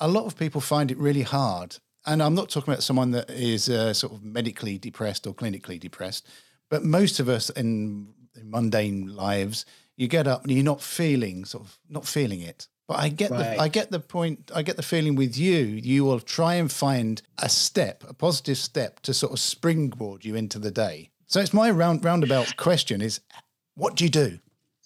A lot of people find it really hard. And I'm not talking about someone that is uh, sort of medically depressed or clinically depressed but most of us in, in mundane lives, you get up and you're not feeling sort of not feeling it. But I get right. the I get the point. I get the feeling with you. You will try and find a step, a positive step, to sort of springboard you into the day. So it's my round roundabout question: is what do you do?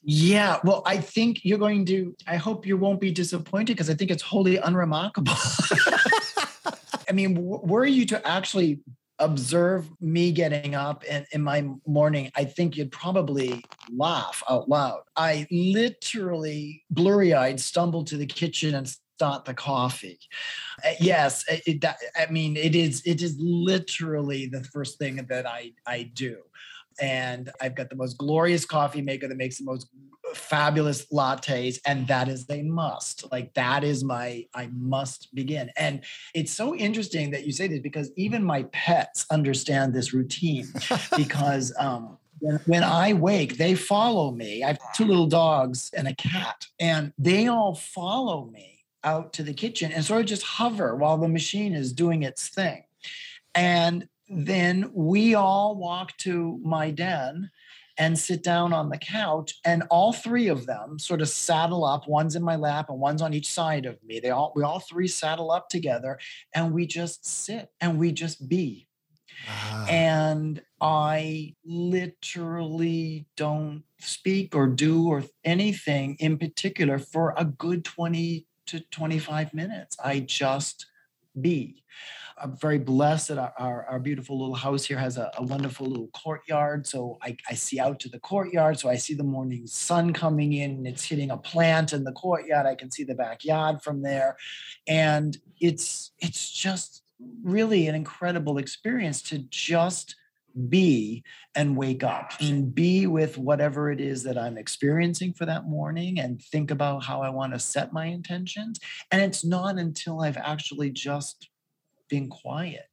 Yeah, well, I think you're going to. I hope you won't be disappointed because I think it's wholly unremarkable. I mean, were you to actually observe me getting up in, in my morning, I think you'd probably laugh out loud. I literally, blurry eyed, stumbled to the kitchen and start the coffee. Uh, yes, it, that, I mean, it is it is literally the first thing that I I do and I've got the most glorious coffee maker that makes the most fabulous lattes and that is a must like that is my i must begin and it's so interesting that you say this because even my pets understand this routine because um when, I wake, they follow me. I have two little dogs and a cat, and they all follow me out to the kitchen and sort of just hover while the machine is doing its thing. And then we all walk to my den and sit down on the couch and all three of them sort of saddle up. One's in my lap and one's on each side of me. They all we all three saddle up together and we just sit and we just be. Ah. and i literally don't speak or do or anything in particular for a good 20 to 25 minutes. I just be I'm very blessed that our, our, our, beautiful little house here has a, a wonderful little courtyard. So I, I, see out to the courtyard. So I see the morning sun coming in and it's hitting a plant in the courtyard. I can see the backyard from there. And it's it's just really an incredible experience to just be and wake up and be with whatever it is that I'm experiencing for that morning and think about how I want to set my intentions. And it's not until I've actually just being quiet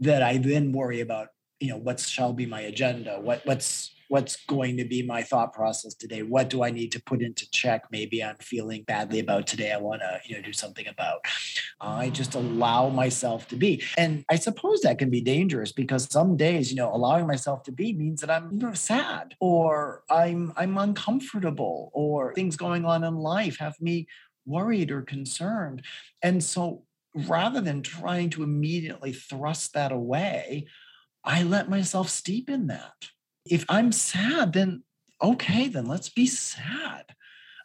that I then worry about you know what shall be my agenda? What what's what's going to be my thought process today? What do i need to put into check? Maybe i'm feeling badly about today. I want to you know do something about. I just allow myself to be. And i suppose that can be dangerous because some days you know allowing myself to be means that i'm sad or i'm i'm uncomfortable or things going on in life have me worried or concerned. And so rather than trying to immediately thrust that away I let myself steep in that. If I'm sad, then okay, then let's be sad.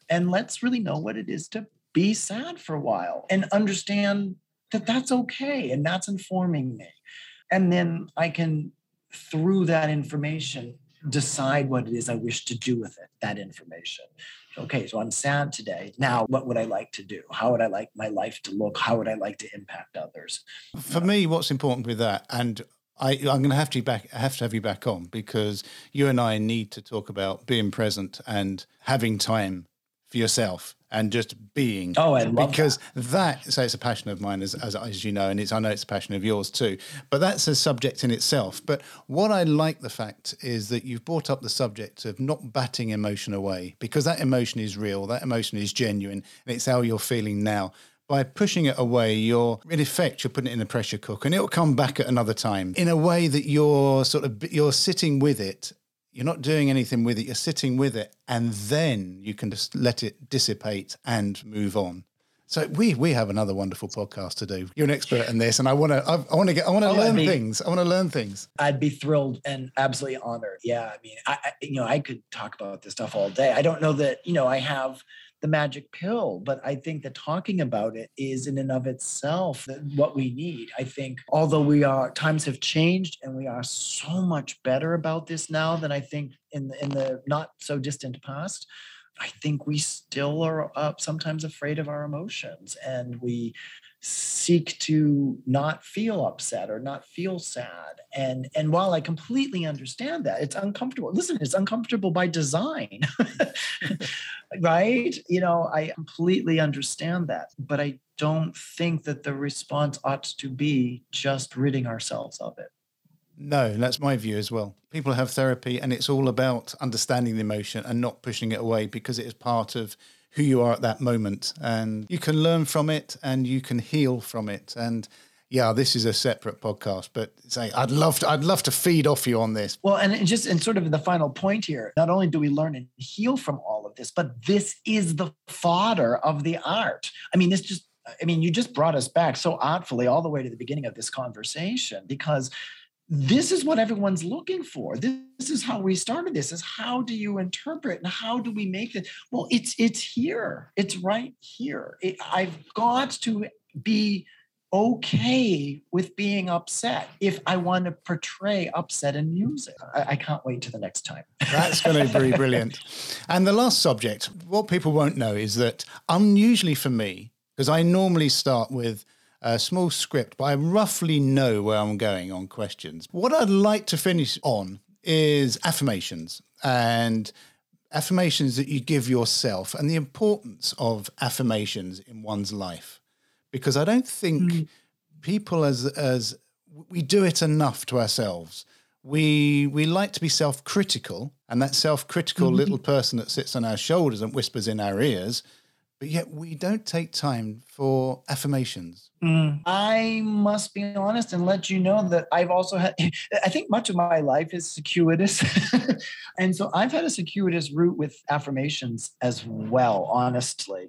And let's really know what it is to be sad for a while and understand that that's okay and that's informing me. And then I can, through that information, decide what it is I wish to do with it, that information. Okay, so I'm sad today. Now, what would I like to do? How would I like my life to look? How would I like to impact others? For me, what's important with that, and I, am going to have to back, have to have you back on because you and I need to talk about being present and having time for yourself and just being. Oh, I love because that. that. So it's a passion of mine, as, as as you know, and it's I know it's a passion of yours too. But that's a subject in itself. But what I like the fact is that you've brought up the subject of not batting emotion away because that emotion is real, that emotion is genuine, and it's how you're feeling now by pushing it away, you're in effect you're putting it in a pressure cooker, and it'll come back at another time in a way that you're sort of you're sitting with it. You're not doing anything with it. You're sitting with it, and then you can just let it dissipate and move on. So we we have another wonderful podcast to do. You're an expert in this, and I want to I, I want to get I want to oh, learn be, things. I want to learn things. I'd be thrilled and absolutely honored. Yeah, I mean, I, I you know I could talk about this stuff all day. I don't know that you know I have the magic pill, but I think that talking about it is in and of itself what we need. I think although we are times have changed and we are so much better about this now than I think in the, in the not so distant past. I think we still are uh, sometimes afraid of our emotions and we seek to not feel upset or not feel sad. And and while i completely understand that it's uncomfortable. Listen it's uncomfortable by design right? You know i completely understand that but i don't think that the response ought to be just ridding ourselves of it. No, that's my view as well. People have therapy and it's all about understanding the emotion and not pushing it away because it is part of who you are at that moment. And you can learn from it and you can heal from it. And yeah, this is a separate podcast, but say I'd love to I'd love to feed off you on this. Well, and just and sort of the final point here, not only do we learn and heal from all of this, but this is the fodder of the art. I mean, this just I mean, you just brought us back so artfully all the way to the beginning of this conversation because this is what everyone's looking for this is how we started this is how do you interpret and how do we make it well it's it's here it's right here it, i've got to be okay with being upset if I want to portray upset in music. I, I can't wait to the next time. That's going to be brilliant. And the last subject, what people won't know is that unusually for me, because I normally start with a small script, but I roughly know where I'm going on questions. What I'd like to finish on is affirmations and affirmations that you give yourself and the importance of affirmations in one's life. Because I don't think mm. people as as we do it enough to ourselves. We we like to be self-critical, and that self-critical mm-hmm. little person that sits on our shoulders and whispers in our ears but yet we don't take time for affirmations. Mm. I must be honest and let you know that I've also had, I think much of my life is circuitous. and so I've had a circuitous route with affirmations as well, honestly.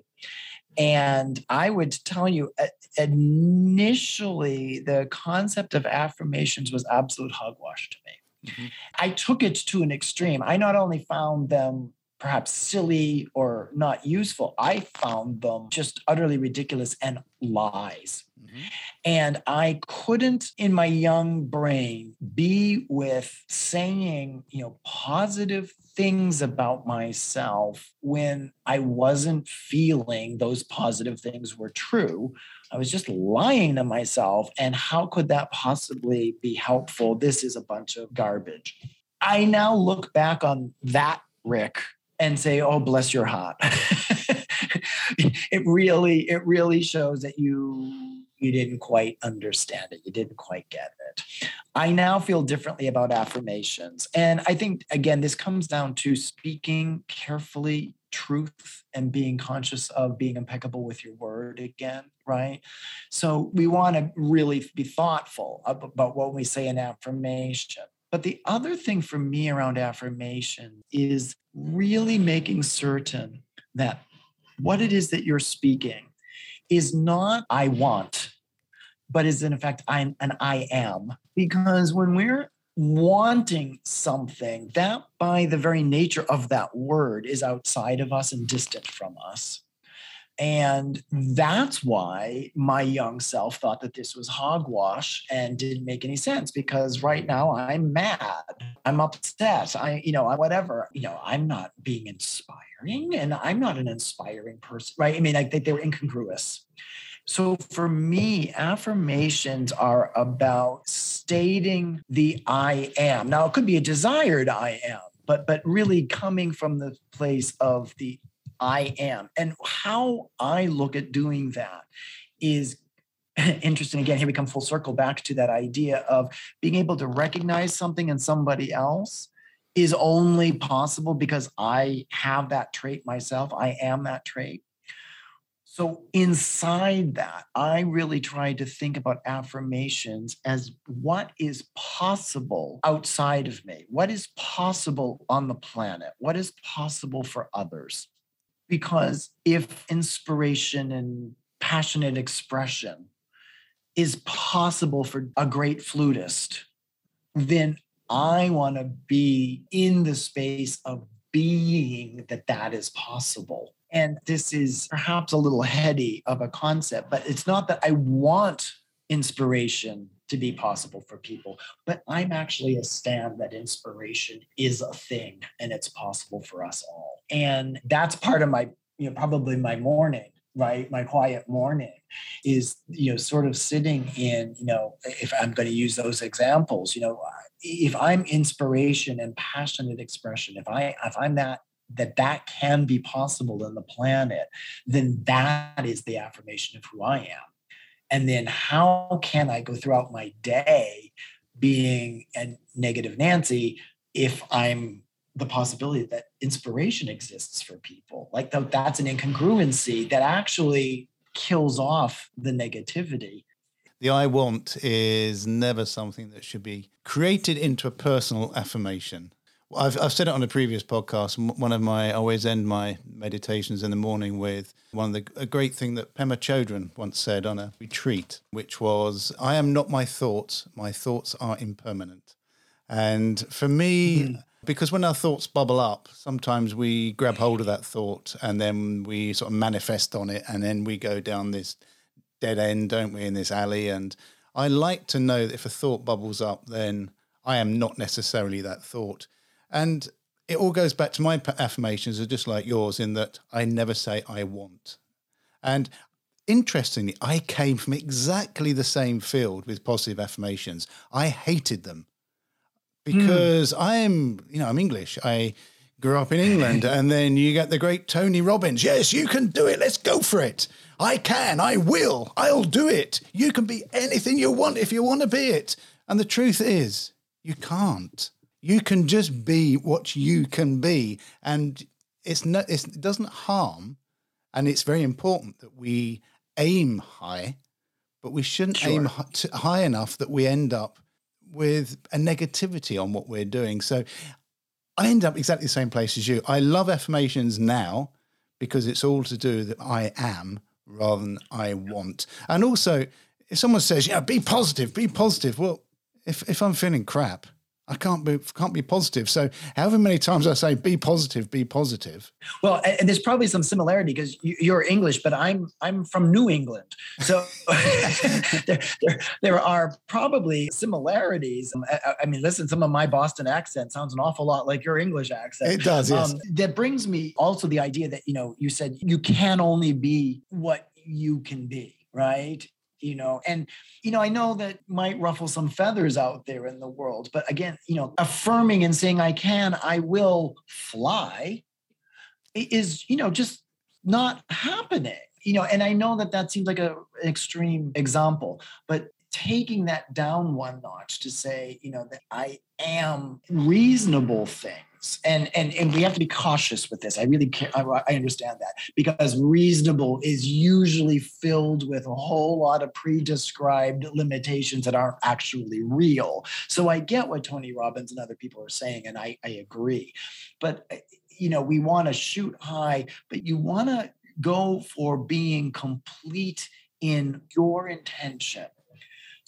And I would tell you, initially, the concept of affirmations was absolute hogwash to me. Mm-hmm. I took it to an extreme. I not only found them perhaps silly or not useful. I found them just utterly ridiculous and lies. Mm-hmm. And I couldn't, in my young brain, be with saying, you know, positive things about myself when I wasn't feeling those positive things were true. I was just lying to myself. And how could that possibly be helpful? This is a bunch of garbage. I now look back on that Rick and say, "Oh, bless your heart." it really, it really shows that you you didn't quite understand it. You didn't quite get it. I now feel differently about affirmations. And I think, again, this comes down to speaking carefully truth and being conscious of being impeccable with your word again, right? So we want to really be thoughtful about what we say in affirmation. But the other thing for me around affirmation is really making certain that what it is that you're speaking is not I want, but is in effect I'm an I am. Because when we're wanting something, that by the very nature of that word is outside of us and distant from us. And that's why my young self thought that this was hogwash and didn't make any sense because right now I'm mad. I'm upset. I, you know, I, whatever. You know, I'm not being inspiring and I'm not an inspiring person, right? I mean, like they, they were incongruous. So for me, affirmations are about stating the I am. Now, it could be a desired I am, but but really coming from the place of the I am. And how I look at doing that is interesting. Again, here we come full circle back to that idea of being able to recognize something in somebody else is only possible because I have that trait myself. I am that trait. So, inside that, I really try to think about affirmations as what is possible outside of me? What is possible on the planet? What is possible for others? Because if inspiration and passionate expression is possible for a great flutist, then I want to be in the space of being that that is possible. And this is perhaps a little heady of a concept, but it's not that I want inspiration to be possible for people, but I'm actually a stand that inspiration is a thing and it's possible for us all. And that's part of my, you know, probably my morning right? My quiet morning is you know sort of sitting in you know if i'm going to use those examples you know if i'm inspiration and passionate expression if i if i'm that that that can be possible in the planet then that is the affirmation of who i am and then how can I go throughout my day being a negative Nancy if I'm the possibility that inspiration exists for people? Like the, that's an incongruency that actually kills off the negativity. The I want is never something that should be created into a personal affirmation. I've, I've said it on a previous podcast. One of my, I always end my meditations in the morning with one of the, a great thing that Pema Chodron once said on a retreat, which was, I am not my thoughts, my thoughts are impermanent. And for me, mm. because when our thoughts bubble up, sometimes we grab hold of that thought and then we sort of manifest on it and then we go down this dead end, don't we, in this alley. And I like to know that if a thought bubbles up, then I am not necessarily that thought and it all goes back to my affirmations are just like yours in that I never say I want. And interestingly, I came from exactly the same field with positive affirmations. I hated them because mm. I'm, you know, I'm English. I grew up in England and then you get the great Tony Robbins. Yes, you can do it. Let's go for it. I can. I will. I'll do it. You can be anything you want if you want to be it. And the truth is, you can't. You can just be what you can be, and it's no, it's, it doesn't harm, and it's very important that we aim high, but we shouldn't sure. aim high enough that we end up with a negativity on what we're doing. So I end up exactly the same place as you. I love affirmations now because it's all to do that I am rather than I want. And also, if someone says, "Yeah, be positive, be positive," well, if if I'm feeling crap, I can't be can't be positive. So however many times I say be positive, be positive. Well, and there's probably some similarity because you're English, but I'm I'm from New England, so there, there, there are probably similarities. Um, I, I, mean, listen, some of my Boston accent sounds an awful lot like your English accent. It does. Yes. Um, that brings me also the idea that you know you said you can only be what you can be, right? You know and you know i know that might ruffle some feathers out there in the world but again you know affirming and saying i can i will fly is you know just not happening you know, and I know that that seems like a, an extreme example, but taking that down one notch to say, you know, that I am reasonable things. And, and and we have to be cautious with this. I really I, I understand that because reasonable is usually filled with a whole lot of pre-described limitations that aren't actually real. So I get what Tony Robbins and other people are saying, and I, I agree. But eh, you know, we want to shoot high, but you want to go for being complete in your intention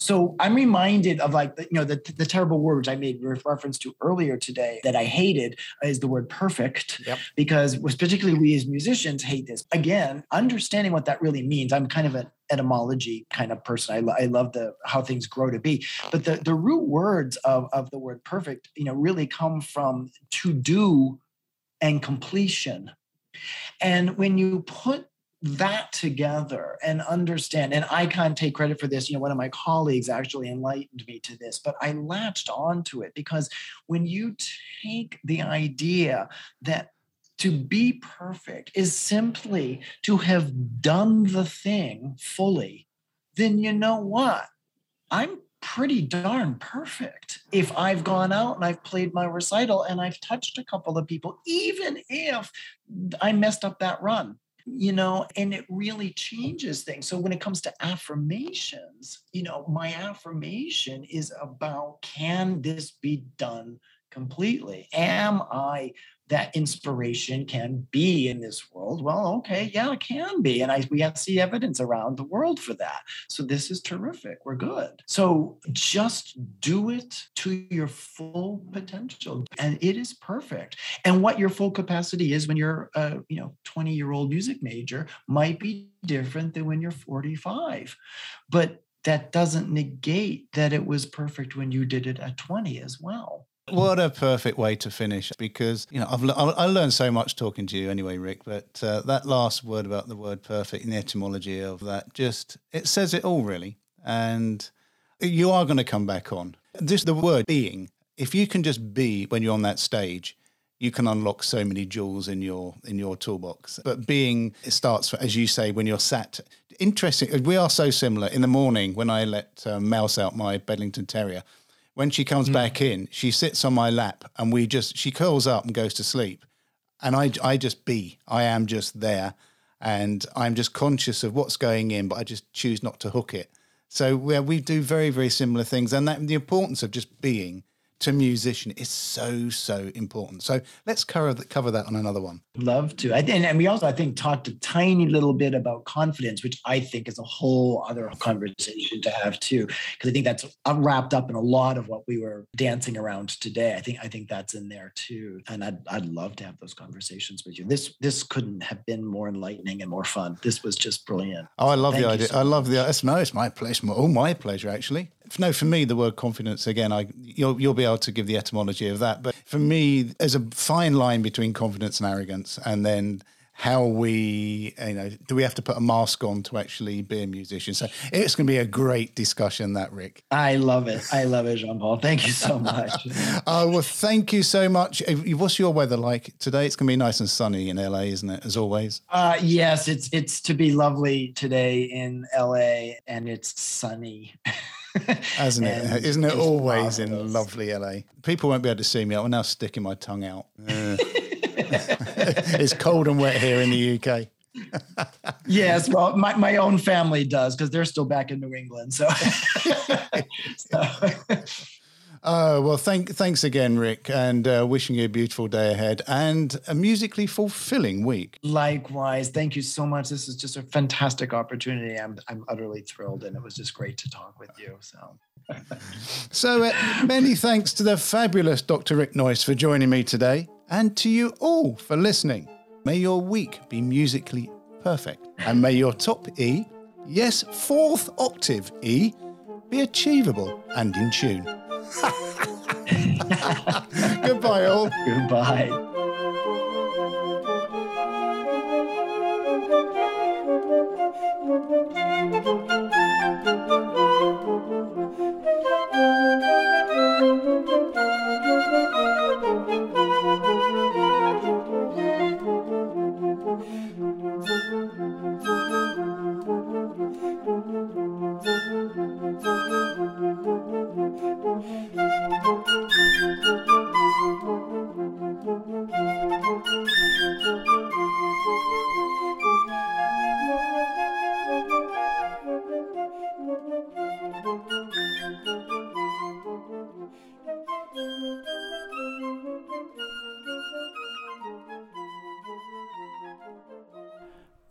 so I'm reminded of like the, you know the, the terrible words I made reference to earlier today that I hated is the word perfect yep. because particularly we as musicians hate this. Again, understanding what that really means. I'm kind of an etymology kind of person. I, lo- I love the how things grow to be. But the the root words of of the word perfect, you know, really come from to do and completion. And when you put that together and understand and i can't take credit for this you know one of my colleagues actually enlightened me to this but i latched onto it because when you take the idea that to be perfect is simply to have done the thing fully then you know what? I'm pretty darn perfect. If I've gone out and I've played my recital and I've touched a couple of people, even if I messed up that run you know, and it really changes things. So when it comes to affirmations, you know, my affirmation is about can this be done completely? Am I that inspiration can be in this world? Well, okay, yeah, it can be. And I we have see evidence around the world for that. So this is terrific. We're good. So just do it to your full potential. And it is perfect. And what your full capacity is when you're a you know 20 year old music major might be different than when you're 45. But that doesn't negate that it was perfect when you did it at 20 as well. What a perfect way to finish because, you know, I've I learned so much talking to you anyway, Rick, but uh, that last word about the word perfect and the etymology of that just, it says it all really. And you are going to come back on. This, the word being, if you can just be when you're on that stage, you can unlock so many jewels in your in your toolbox. But being it starts as you say when you're sat. Interesting. We are so similar. In the morning when I let uh, Mouse out my Bedlington Terrier, when she comes mm. back in, she sits on my lap and we just, she curls up and goes to sleep. And I, I just be, I am just there. And I'm just conscious of what's going in, but I just choose not to hook it. So yeah, we do very, very similar things. And that the importance of just being to musician is so so important. So let's cover that, cover that on another one. Love to. And, and we also I think talked a tiny little bit about confidence, which I think is a whole other conversation to have too, because I think that's uh, wrapped up in a lot of what we were dancing around today. I think I think that's in there too, and I'd I'd love to have those conversations with you. This this couldn't have been more enlightening and more fun. This was just brilliant. Oh, I love Thank the idea. So I love the. It's, no, it's my pleasure. Oh, my pleasure actually no, for me, the word confidence again, I you'll you'll be able to give the etymology of that. But for me, there's a fine line between confidence and arrogance, and then how we, you know, do we have to put a mask on to actually be a musician? So it's going to be a great discussion, that Rick. I love it. I love it, Jean Paul. Thank you so much. oh, well, thank you so much. What's your weather like today? It's going to be nice and sunny in LA, isn't it? As always. Uh, yes, it's it's to be lovely today in LA, and it's sunny. Hasn't it? Isn't it always in lovely LA? People won't be able to see me. I'm now sticking my tongue out. it's cold and wet here in the UK. yes, well, my, my own family does because they're still back in New England. So, so. Oh, well, thank, thanks again, Rick, and uh, wishing you a beautiful day ahead and a musically fulfilling week. Likewise. Thank you so much. This is just a fantastic opportunity. I'm, I'm utterly thrilled, and it was just great to talk with you. So, so uh, many thanks to the fabulous Dr. Rick Noyce for joining me today, and to you all for listening. May your week be musically perfect, and may your top E, yes, fourth octave E, be achievable and in tune. Goodbye, all. Goodbye.